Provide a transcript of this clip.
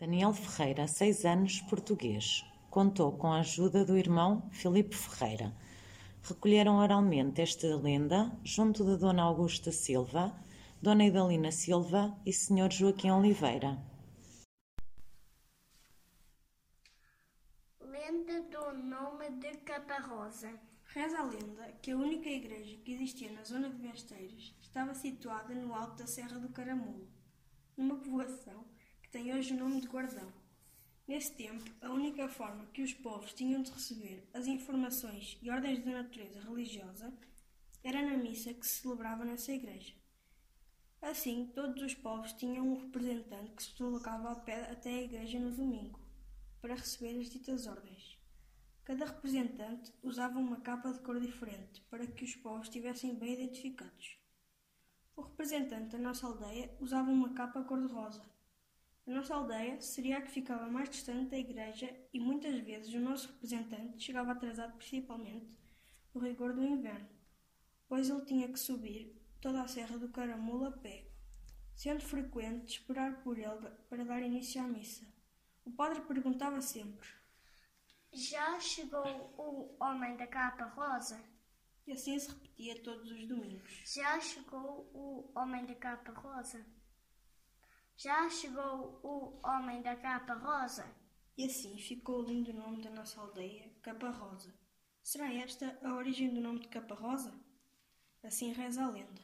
Daniel Ferreira, seis anos, português. Contou com a ajuda do irmão Filipe Ferreira. Recolheram oralmente esta lenda junto da Dona Augusta Silva, Dona Idalina Silva e Sr. Joaquim Oliveira. Lenda do nome de Caparrosa. Reza a lenda que a única igreja que existia na zona de Besteiros estava situada no alto da Serra do Caramulo, numa povoação tem hoje o nome de Guardão. Nesse tempo, a única forma que os povos tinham de receber as informações e ordens da natureza religiosa era na missa que se celebrava nessa igreja. Assim, todos os povos tinham um representante que se deslocava ao pé até a igreja no domingo, para receber as ditas ordens. Cada representante usava uma capa de cor diferente para que os povos estivessem bem identificados. O representante da nossa aldeia usava uma capa cor-de-rosa a nossa aldeia seria a que ficava mais distante da igreja e muitas vezes o nosso representante chegava atrasado principalmente no rigor do inverno, pois ele tinha que subir toda a Serra do Caramulo a pé, sendo frequente esperar por ele para dar início à missa. O padre perguntava sempre: Já chegou o homem da capa rosa? E assim se repetia todos os domingos. Já chegou o homem da capa rosa? Já chegou o homem da capa rosa? E assim ficou o lindo nome da nossa aldeia, Capa Rosa. Será esta a origem do nome de Capa Rosa? Assim reza a lenda.